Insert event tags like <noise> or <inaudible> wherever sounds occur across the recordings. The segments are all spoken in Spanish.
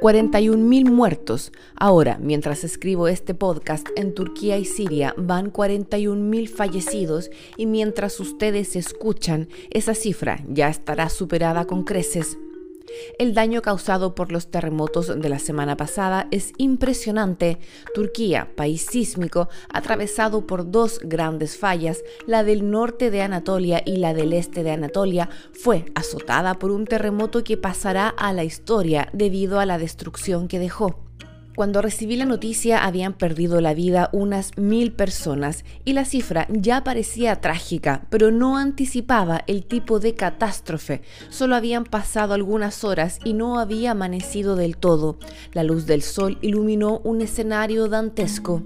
41.000 muertos. Ahora, mientras escribo este podcast, en Turquía y Siria van 41.000 fallecidos y mientras ustedes escuchan, esa cifra ya estará superada con creces. El daño causado por los terremotos de la semana pasada es impresionante. Turquía, país sísmico, atravesado por dos grandes fallas, la del norte de Anatolia y la del este de Anatolia, fue azotada por un terremoto que pasará a la historia debido a la destrucción que dejó. Cuando recibí la noticia habían perdido la vida unas mil personas y la cifra ya parecía trágica, pero no anticipaba el tipo de catástrofe. Solo habían pasado algunas horas y no había amanecido del todo. La luz del sol iluminó un escenario dantesco.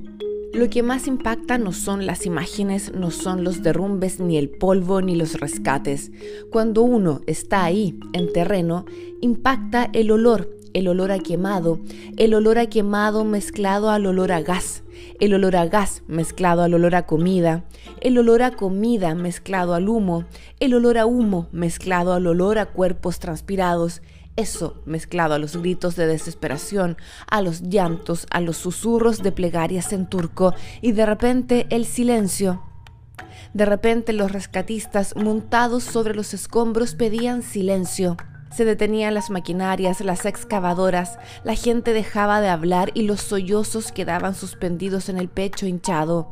Lo que más impacta no son las imágenes, no son los derrumbes, ni el polvo, ni los rescates. Cuando uno está ahí, en terreno, impacta el olor, el olor a quemado, el olor a quemado mezclado al olor a gas, el olor a gas mezclado al olor a comida, el olor a comida mezclado al humo, el olor a humo mezclado al olor a cuerpos transpirados, eso mezclado a los gritos de desesperación, a los llantos, a los susurros de plegarias en turco y de repente el silencio. De repente los rescatistas montados sobre los escombros pedían silencio. Se detenían las maquinarias, las excavadoras, la gente dejaba de hablar y los sollozos quedaban suspendidos en el pecho hinchado.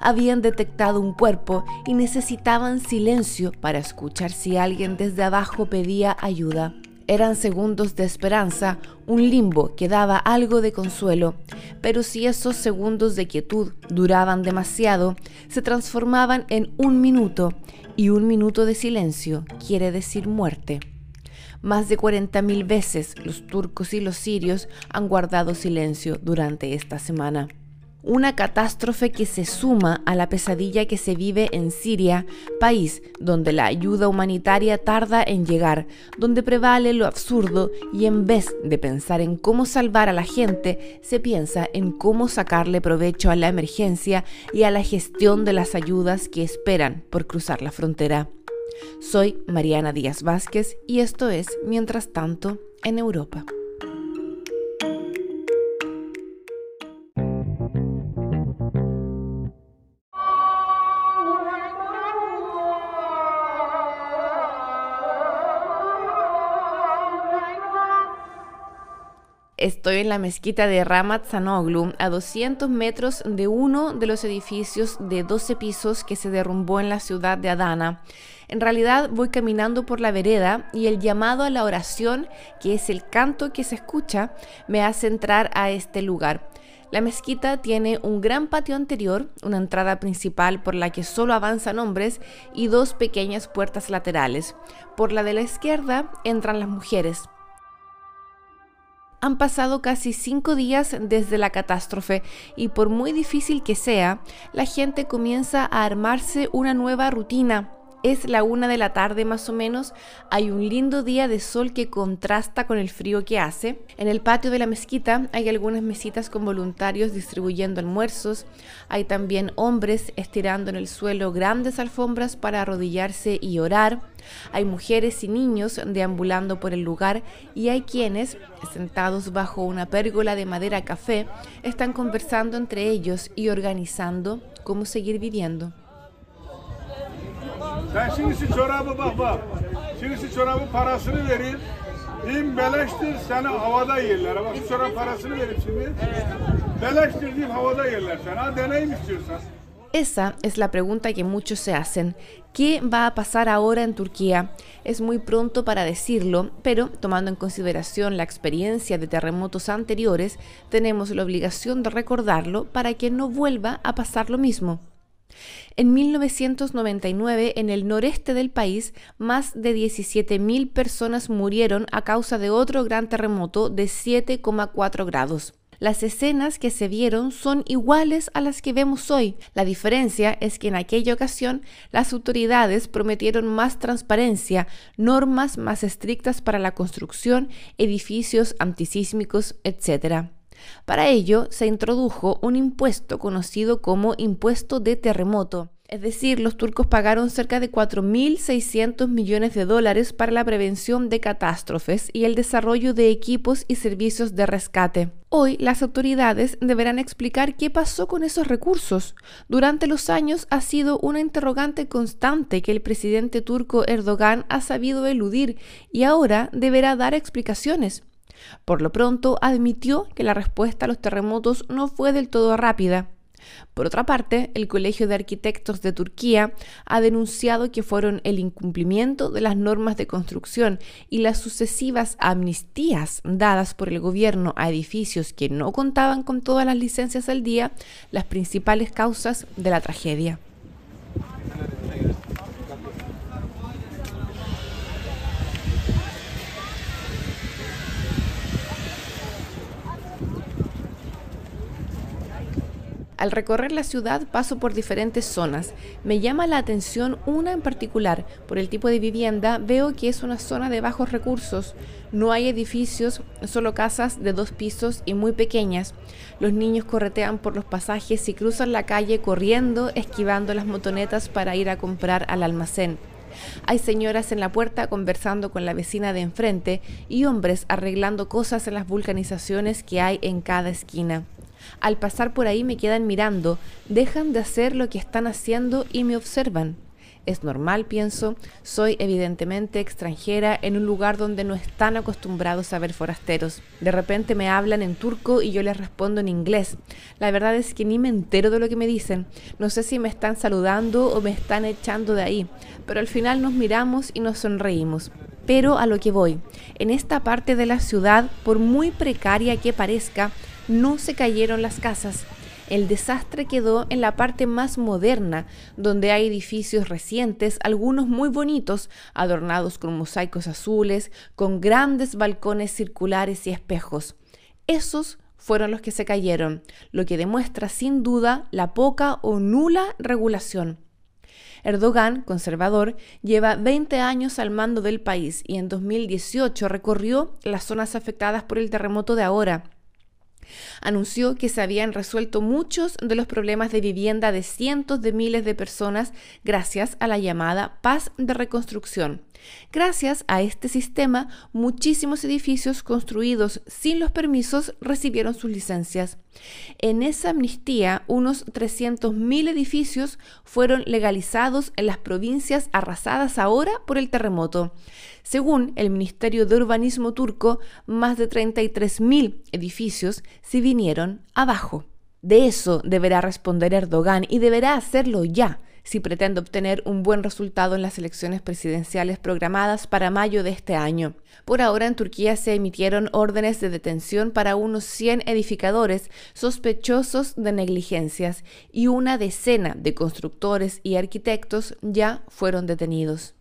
Habían detectado un cuerpo y necesitaban silencio para escuchar si alguien desde abajo pedía ayuda. Eran segundos de esperanza, un limbo que daba algo de consuelo, pero si esos segundos de quietud duraban demasiado, se transformaban en un minuto, y un minuto de silencio quiere decir muerte. Más de 40.000 veces los turcos y los sirios han guardado silencio durante esta semana. Una catástrofe que se suma a la pesadilla que se vive en Siria, país donde la ayuda humanitaria tarda en llegar, donde prevale lo absurdo y en vez de pensar en cómo salvar a la gente, se piensa en cómo sacarle provecho a la emergencia y a la gestión de las ayudas que esperan por cruzar la frontera. Soy Mariana Díaz Vázquez y esto es Mientras tanto en Europa. Estoy en la mezquita de Ramat Sanoglu, a 200 metros de uno de los edificios de 12 pisos que se derrumbó en la ciudad de Adana. En realidad voy caminando por la vereda y el llamado a la oración, que es el canto que se escucha, me hace entrar a este lugar. La mezquita tiene un gran patio anterior, una entrada principal por la que solo avanzan hombres y dos pequeñas puertas laterales. Por la de la izquierda entran las mujeres. Han pasado casi cinco días desde la catástrofe y por muy difícil que sea, la gente comienza a armarse una nueva rutina. Es la una de la tarde más o menos, hay un lindo día de sol que contrasta con el frío que hace. En el patio de la mezquita hay algunas mesitas con voluntarios distribuyendo almuerzos, hay también hombres estirando en el suelo grandes alfombras para arrodillarse y orar, hay mujeres y niños deambulando por el lugar y hay quienes, sentados bajo una pérgola de madera café, están conversando entre ellos y organizando cómo seguir viviendo. Esa es la pregunta que muchos se hacen. ¿Qué va a pasar ahora en Turquía? Es muy pronto para decirlo, pero tomando en consideración la experiencia de terremotos anteriores, tenemos la obligación de recordarlo para que no vuelva a pasar lo mismo. En 1999, en el noreste del país, más de 17.000 personas murieron a causa de otro gran terremoto de 7,4 grados. Las escenas que se vieron son iguales a las que vemos hoy. La diferencia es que en aquella ocasión las autoridades prometieron más transparencia, normas más estrictas para la construcción, edificios antisísmicos, etc. Para ello se introdujo un impuesto conocido como impuesto de terremoto. Es decir, los turcos pagaron cerca de 4.600 millones de dólares para la prevención de catástrofes y el desarrollo de equipos y servicios de rescate. Hoy las autoridades deberán explicar qué pasó con esos recursos. Durante los años ha sido una interrogante constante que el presidente turco Erdogan ha sabido eludir y ahora deberá dar explicaciones. Por lo pronto admitió que la respuesta a los terremotos no fue del todo rápida. Por otra parte, el Colegio de Arquitectos de Turquía ha denunciado que fueron el incumplimiento de las normas de construcción y las sucesivas amnistías dadas por el gobierno a edificios que no contaban con todas las licencias al día las principales causas de la tragedia. Al recorrer la ciudad paso por diferentes zonas. Me llama la atención una en particular. Por el tipo de vivienda veo que es una zona de bajos recursos. No hay edificios, solo casas de dos pisos y muy pequeñas. Los niños corretean por los pasajes y cruzan la calle corriendo, esquivando las motonetas para ir a comprar al almacén. Hay señoras en la puerta conversando con la vecina de enfrente y hombres arreglando cosas en las vulcanizaciones que hay en cada esquina. Al pasar por ahí me quedan mirando, dejan de hacer lo que están haciendo y me observan. Es normal, pienso, soy evidentemente extranjera en un lugar donde no están acostumbrados a ver forasteros. De repente me hablan en turco y yo les respondo en inglés. La verdad es que ni me entero de lo que me dicen. No sé si me están saludando o me están echando de ahí, pero al final nos miramos y nos sonreímos. Pero a lo que voy, en esta parte de la ciudad, por muy precaria que parezca, no se cayeron las casas. El desastre quedó en la parte más moderna, donde hay edificios recientes, algunos muy bonitos, adornados con mosaicos azules, con grandes balcones circulares y espejos. Esos fueron los que se cayeron, lo que demuestra sin duda la poca o nula regulación. Erdogan, conservador, lleva 20 años al mando del país y en 2018 recorrió las zonas afectadas por el terremoto de ahora Anunció que se habían resuelto muchos de los problemas de vivienda de cientos de miles de personas gracias a la llamada paz de reconstrucción. Gracias a este sistema, muchísimos edificios construidos sin los permisos recibieron sus licencias. En esa amnistía, unos 300.000 edificios fueron legalizados en las provincias arrasadas ahora por el terremoto. Según el Ministerio de Urbanismo turco, más de 33.000 edificios se vinieron abajo. De eso deberá responder Erdogan y deberá hacerlo ya si pretende obtener un buen resultado en las elecciones presidenciales programadas para mayo de este año. Por ahora en Turquía se emitieron órdenes de detención para unos 100 edificadores sospechosos de negligencias y una decena de constructores y arquitectos ya fueron detenidos.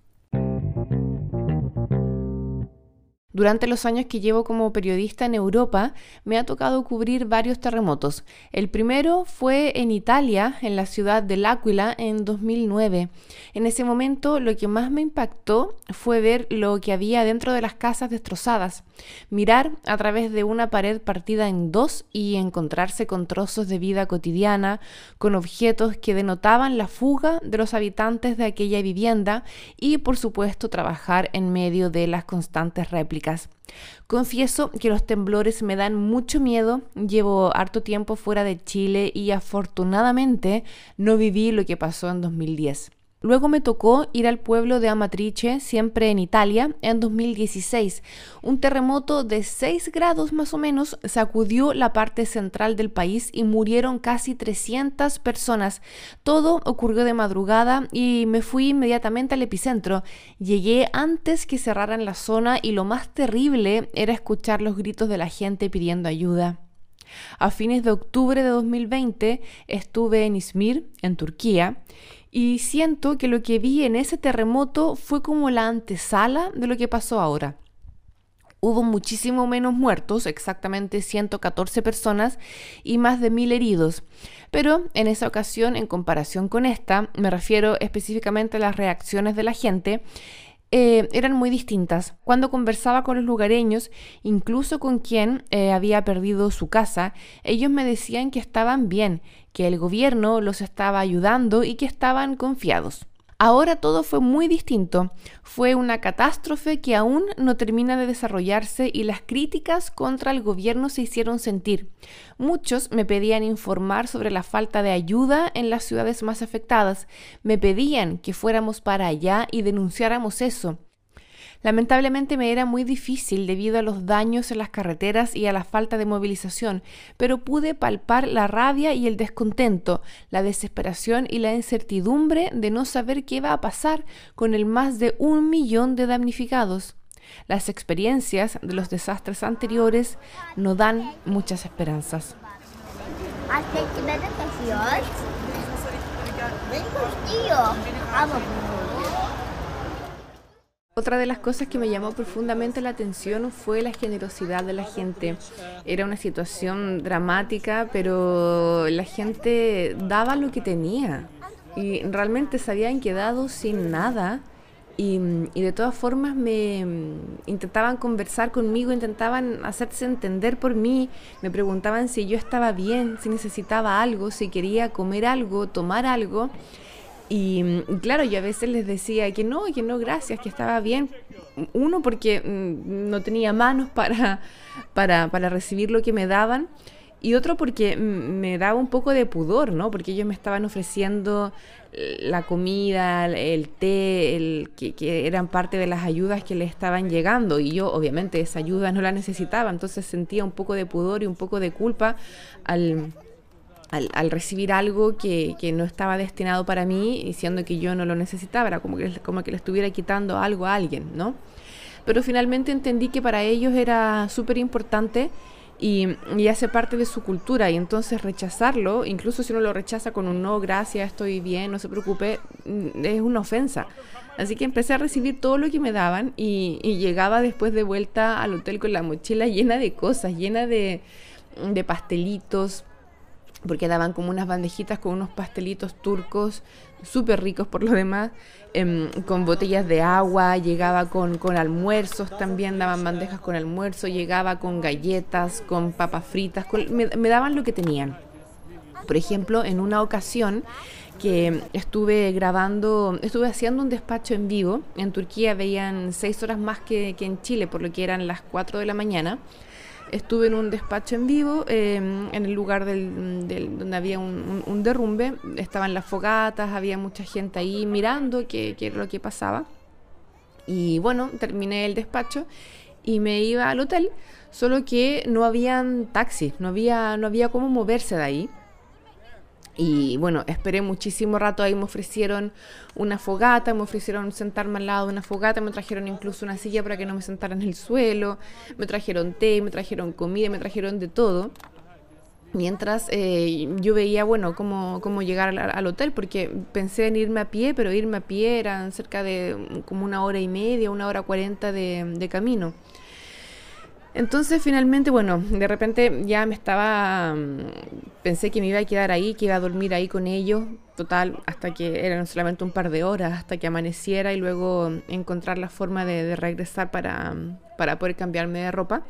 Durante los años que llevo como periodista en Europa, me ha tocado cubrir varios terremotos. El primero fue en Italia, en la ciudad de L'Aquila, en 2009. En ese momento lo que más me impactó fue ver lo que había dentro de las casas destrozadas, mirar a través de una pared partida en dos y encontrarse con trozos de vida cotidiana, con objetos que denotaban la fuga de los habitantes de aquella vivienda y, por supuesto, trabajar en medio de las constantes réplicas Confieso que los temblores me dan mucho miedo, llevo harto tiempo fuera de Chile y afortunadamente no viví lo que pasó en 2010. Luego me tocó ir al pueblo de Amatrice, siempre en Italia, en 2016. Un terremoto de 6 grados más o menos sacudió la parte central del país y murieron casi 300 personas. Todo ocurrió de madrugada y me fui inmediatamente al epicentro. Llegué antes que cerraran la zona y lo más terrible era escuchar los gritos de la gente pidiendo ayuda. A fines de octubre de 2020 estuve en Izmir, en Turquía, y siento que lo que vi en ese terremoto fue como la antesala de lo que pasó ahora. Hubo muchísimo menos muertos, exactamente 114 personas y más de mil heridos. Pero en esa ocasión, en comparación con esta, me refiero específicamente a las reacciones de la gente, eh, eran muy distintas. Cuando conversaba con los lugareños, incluso con quien eh, había perdido su casa, ellos me decían que estaban bien, que el gobierno los estaba ayudando y que estaban confiados. Ahora todo fue muy distinto. Fue una catástrofe que aún no termina de desarrollarse y las críticas contra el gobierno se hicieron sentir. Muchos me pedían informar sobre la falta de ayuda en las ciudades más afectadas. Me pedían que fuéramos para allá y denunciáramos eso. Lamentablemente me era muy difícil debido a los daños en las carreteras y a la falta de movilización, pero pude palpar la rabia y el descontento, la desesperación y la incertidumbre de no saber qué iba a pasar con el más de un millón de damnificados. Las experiencias de los desastres anteriores no dan muchas esperanzas. Otra de las cosas que me llamó profundamente la atención fue la generosidad de la gente. Era una situación dramática, pero la gente daba lo que tenía y realmente se habían quedado sin nada. Y, de todas formas me intentaban conversar conmigo, intentaban hacerse entender por mí, me preguntaban si yo estaba bien, si necesitaba algo, si quería comer algo, tomar algo. Y, claro, yo a veces les decía que no, que no, gracias, que estaba bien. Uno, porque mm, no tenía manos para, para, para recibir lo que me daban. Y otro porque me daba un poco de pudor, ¿no? Porque ellos me estaban ofreciendo la comida, el té, el, que, que, eran parte de las ayudas que le estaban llegando. Y yo, obviamente, esa ayuda no la necesitaba. Entonces sentía un poco de pudor y un poco de culpa al, al, recibir algo que, no estaba destinado para mí, diciendo que yo no lo necesitaba, era como que, como que le estuviera quitando algo a alguien, ¿no? Pero finalmente entendí que para ellos era súper importante y, y, hace parte de su cultura y entonces rechazarlo, incluso si uno lo rechaza con un no, gracias, estoy bien, no se preocupe, mm, es una ofensa. Así que empecé a recibir todo lo que me daban y, y llegaba después de vuelta al hotel con la mochila <laughs> llena de cosas, llena de, de pastelitos, porque daban como unas bandejitas con unos pastelitos turcos súper ricos por lo demás, em, con botellas de agua, llegaba con, con, almuerzos también, daban bandejas con almuerzo, llegaba con galletas, con papas fritas, me, me, daban lo que tenían. Por ejemplo, en una ocasión que estuve grabando, estuve haciendo un despacho en vivo, en Turquía veían seis horas más que, que en Chile, por lo que eran las cuatro de la mañana, estuve en un despacho en vivo, em, en el lugar del, donde había un, derrumbe, estaban las fogatas, había mucha gente ahí mirando qué, era lo que pasaba. Y bueno, terminé el despacho y me iba al hotel, solo que no habían taxis, no había, no había cómo moverse de ahí. Y bueno, esperé muchísimo rato, ahí me ofrecieron una fogata, me ofrecieron sentarme al lado de una fogata, me trajeron incluso una silla para que no me sentara en el suelo, me trajeron té, me trajeron comida, me trajeron de todo. Mientras eh, yo veía, bueno, cómo, cómo llegar al, hotel, porque pensé en irme a pie, pero irme a pie eran cerca de como una hora y media, una hora cuarenta de, de camino. Entonces finalmente, bueno, de repente ya me estaba, mm, pensé que me iba a quedar ahí, que iba a dormir ahí con ellos, total, hasta que eran solamente un par de horas, hasta que amaneciera y luego encontrar la forma de, regresar para, para, poder cambiarme de ropa.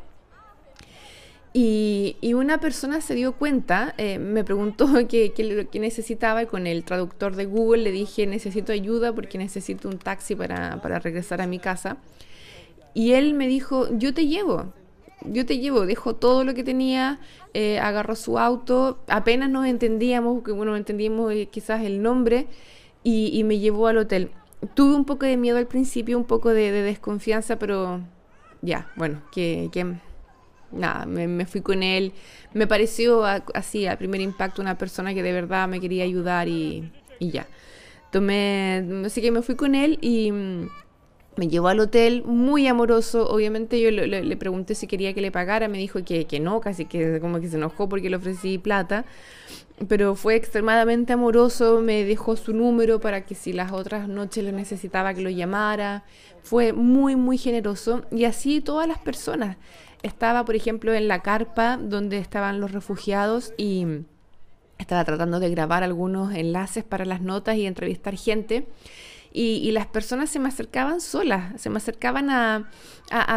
Y, una persona se dio cuenta, eh, me preguntó <laughs> qué, qué, necesitaba y con el traductor de Google le dije necesito ayuda porque necesito un taxi para, para regresar a mi casa. Y él me dijo, yo te llevo yo te llevo, dejó todo lo que tenía, eh, agarró su auto, apenas nos entendíamos, que bueno, entendíamos eh, quizás el nombre, y, me llevó al hotel. Tuve un poco de miedo al principio, un poco de, desconfianza, pero ya, bueno, que, que nada, me, fui con él. Me pareció así, al primer impacto, una persona que de verdad me quería ayudar y, y ya. Tomé, así que me fui con él y me llevó al hotel, muy amoroso. Obviamente yo le, pregunté si quería que le pagara, me dijo que, que, no, casi que como que se enojó porque le ofrecí plata. Pero fue extremadamente amoroso, me dejó su número para que si las otras noches lo necesitaba que lo llamara. Fue muy, muy generoso. Y así todas las personas. Estaba, por ejemplo, en la carpa donde estaban los refugiados y estaba tratando de grabar algunos enlaces para las notas y entrevistar gente y, las personas se me acercaban solas, se me acercaban a,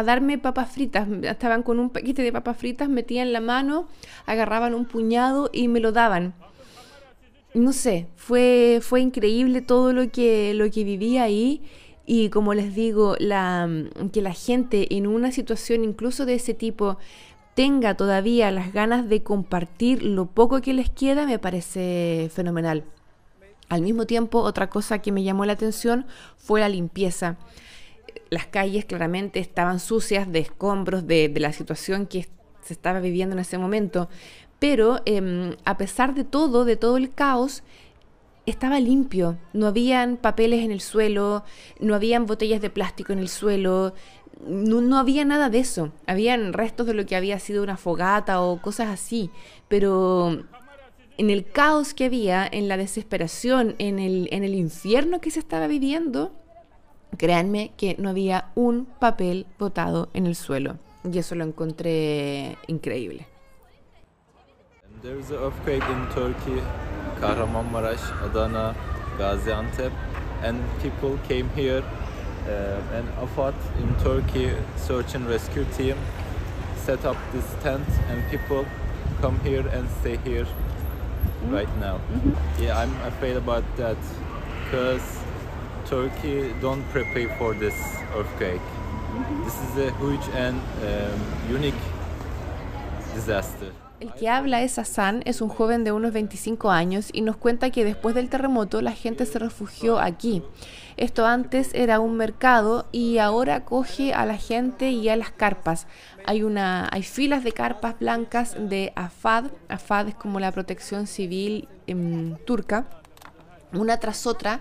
darme papas fritas, estaban con un paquete de papas fritas, metían la mano, agarraban un puñado y me lo daban. No sé, fue, fue increíble todo lo que, lo que viví ahí y como les digo, la, que la gente en una situación incluso de ese tipo tenga todavía las ganas de compartir lo poco que les queda me parece fenomenal. Al mismo tiempo, otra cosa que me llamó la atención fue la limpieza. Las calles claramente estaban sucias de escombros, de, la situación que se estaba viviendo en ese momento, pero em, a pesar de todo, de todo el caos, estaba limpio. No habían papeles en el suelo, no habían botellas de plástico en el suelo, no, no, había nada de eso. Habían restos de lo que había sido una fogata o cosas así, pero en el caos que había, en la desesperación, en el, en el infierno que se estaba viviendo, créanme que no había un papel botado en el suelo. Y eso lo encontré increíble. There is an earthquake in Turkey, Kahramanmaraş, Adana, Gaziantep, and people came here. Uh, and Afat in Turkey search and rescue team set up this tent, and people come here and stay here right now. Mm-hmm. Yeah, I'm afraid about that because Turkey don't prepare for this earthquake. Mm-hmm. This is a huge and um, unique disaster. El que habla es Hassan, es un joven de unos 25 años y nos cuenta que después del terremoto la gente se refugió aquí. Esto antes era un mercado y ahora coge a la gente y a las carpas. Hay, una, hay filas de carpas blancas de AFAD. AFAD es como la protección civil em, turca, una tras otra,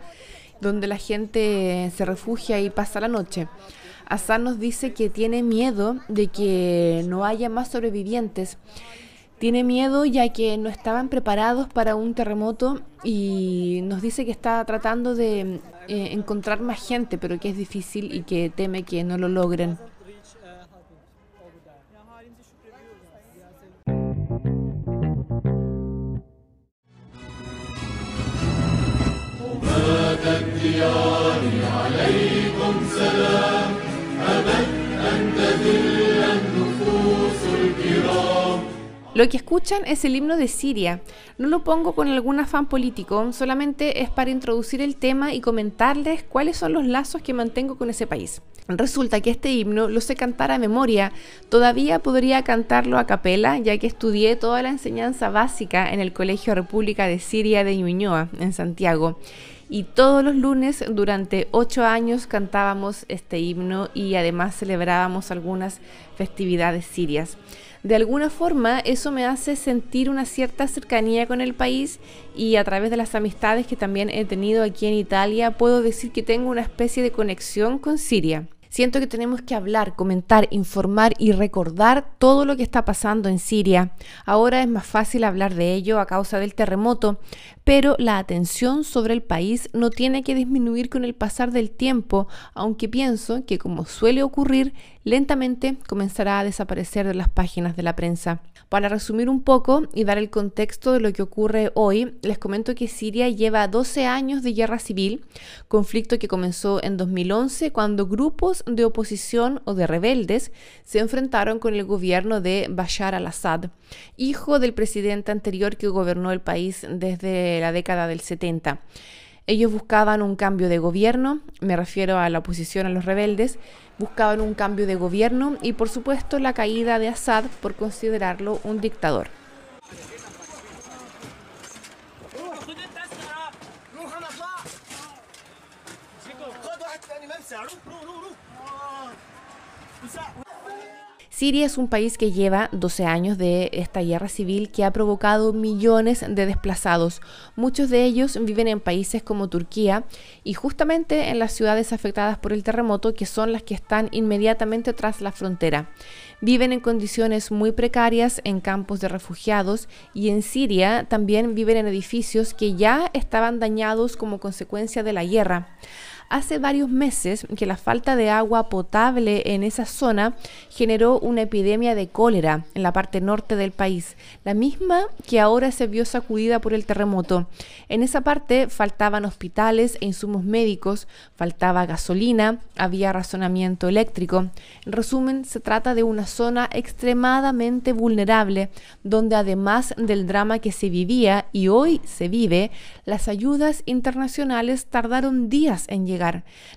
donde la gente se refugia y pasa la noche. Hassan nos dice que tiene miedo de que no haya más sobrevivientes tiene miedo ya que no estaban preparados para un terremoto y nos dice que está tratando de eh, encontrar más gente, pero que es difícil y que teme que no lo logren. Lo que escuchan es el himno de Siria. No lo pongo con algún afán político, solamente es para introducir el tema y comentarles cuáles son los lazos que mantengo con ese país. Resulta que este himno lo sé cantar a memoria. Todavía podría cantarlo a capela, ya que estudié toda la enseñanza básica en el Colegio República de Siria de Ñuñoa, en Santiago. Y todos los lunes durante ocho años cantábamos este himno y además celebrábamos algunas festividades sirias de alguna forma eso me hace sentir una cierta cercanía con el país y a través de las amistades que también he tenido aquí en Italia puedo decir que tengo una especie de conexión con Siria. Siento que tenemos que hablar, comentar, informar y recordar todo lo que está pasando en Siria. Ahora es más fácil hablar de ello a causa del terremoto, pero la atención sobre el país no tiene que disminuir con el pasar del tiempo, aunque pienso que como suele ocurrir, lentamente comenzará a desaparecer de las páginas de la prensa. Para resumir un poco y dar el contexto de lo que ocurre hoy, les comento que Siria lleva 12 años de guerra civil, conflicto que comenzó en 2011 cuando grupos de oposición o de rebeldes se enfrentaron con el gobierno de Bashar al-Assad, hijo del presidente anterior que gobernó el país desde la década del 70. Ellos buscaban un cambio de gobierno, me refiero a la oposición a los rebeldes, buscaban un cambio de gobierno y por supuesto la caída de Assad por considerarlo un dictador. Siria es un país que lleva 12 años de esta guerra civil que ha provocado millones de desplazados. Muchos de ellos viven en países como Turquía y justamente en las ciudades afectadas por el terremoto que son las que están inmediatamente tras la frontera. Viven en condiciones muy precarias en campos de refugiados y en Siria también viven en edificios que ya estaban dañados como consecuencia de la guerra. Hace varios meses que la falta de agua potable en esa zona generó una epidemia de cólera en la parte norte del país, la misma que ahora se vio sacudida por el terremoto. En esa parte faltaban hospitales e insumos médicos, faltaba gasolina, había razonamiento eléctrico. En resumen, se trata de una zona extremadamente vulnerable, donde además del drama que se vivía y hoy se vive, las ayudas internacionales tardaron días en llegar.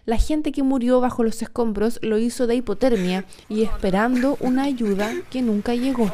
La gente que murió bajo los escombros lo hizo de hipotermia y esperando una ayuda que nunca llegó.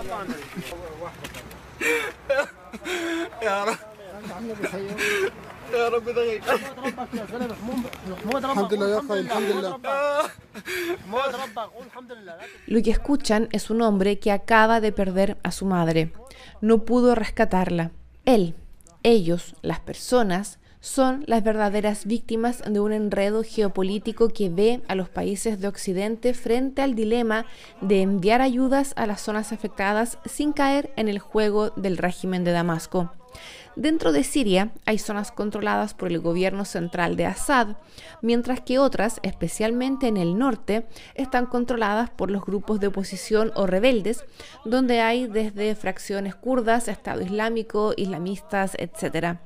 Lo que escuchan es un hombre que acaba de perder a su madre. No pudo rescatarla. Él, ellos, las personas, son las verdaderas víctimas de un enredo geopolítico que ve a los países de Occidente frente al dilema de enviar ayudas a las zonas afectadas sin caer en el juego del régimen de Damasco. Dentro de Siria hay zonas controladas por el gobierno central de Assad, mientras que otras, especialmente en el norte, están controladas por los grupos de oposición o rebeldes, donde hay desde fracciones kurdas, Estado Islámico, islamistas, etc.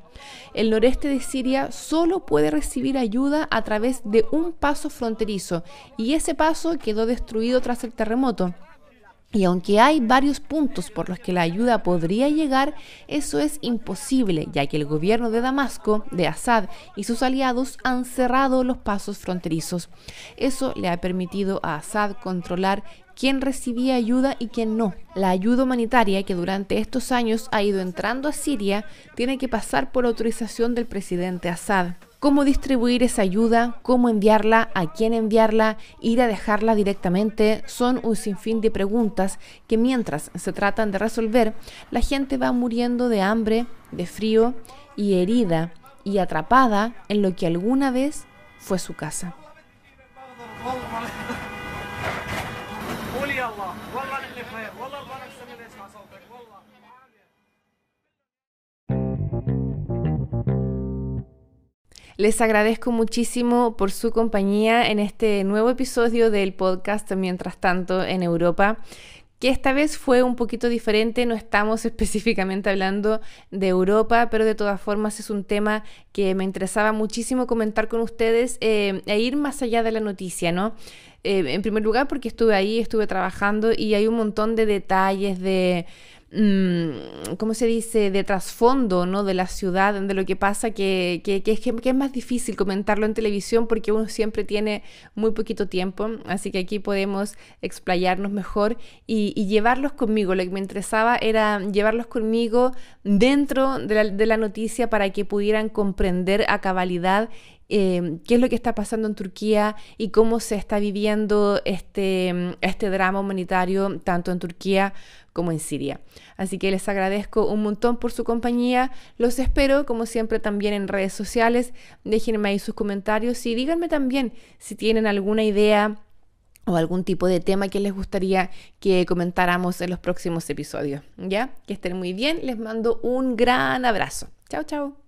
El noreste de Siria solo puede recibir ayuda a través de un paso fronterizo, y ese paso quedó destruido tras el terremoto. Y aunque hay varios puntos por los que la ayuda podría llegar, eso es imposible, ya que el gobierno de Damasco, de Assad y sus aliados han cerrado los pasos fronterizos. Eso le ha permitido a Assad controlar quién recibía ayuda y quién no. La ayuda humanitaria que durante estos años ha ido entrando a Siria tiene que pasar por autorización del presidente Assad cómo distribuir esa ayuda, cómo enviarla, a quién enviarla, ir a dejarla directamente, son un sinfín de preguntas que mientras se tratan de resolver, la gente va muriendo de hambre, de frío y herida y atrapada en lo que alguna vez fue su casa. Les agradezco muchísimo por su compañía en este nuevo episodio del podcast Mientras tanto en Europa que esta vez fue un poquito diferente, no estamos <laughs> específicamente hablando de Europa, pero de todas formas es un tema que me interesaba muchísimo comentar con ustedes eh, e ir más allá de la noticia, ¿no? Eh, en primer lugar porque estuve ahí, estuve trabajando y hay un montón de detalles de ¿cómo se dice?, de trasfondo, ¿no?, de la ciudad, de lo que pasa, que, que, es, que, es más difícil comentarlo en televisión porque uno siempre tiene muy poquito tiempo, así que aquí podemos explayarnos mejor y, llevarlos conmigo. Lo que me interesaba era llevarlos conmigo dentro de la, de la noticia para que pudieran comprender a cabalidad eh, qué es lo que está pasando en Turquía y cómo se está viviendo este, este drama humanitario tanto en Turquía como en Siria. Así que les agradezco un montón por su compañía. Los espero, como siempre, también en redes sociales. Déjenme ahí sus comentarios y díganme también si tienen alguna idea o algún tipo de tema que les gustaría que comentáramos en los próximos episodios. ¿Ya? Que estén muy bien. Les mando un gran abrazo. Chao, chao.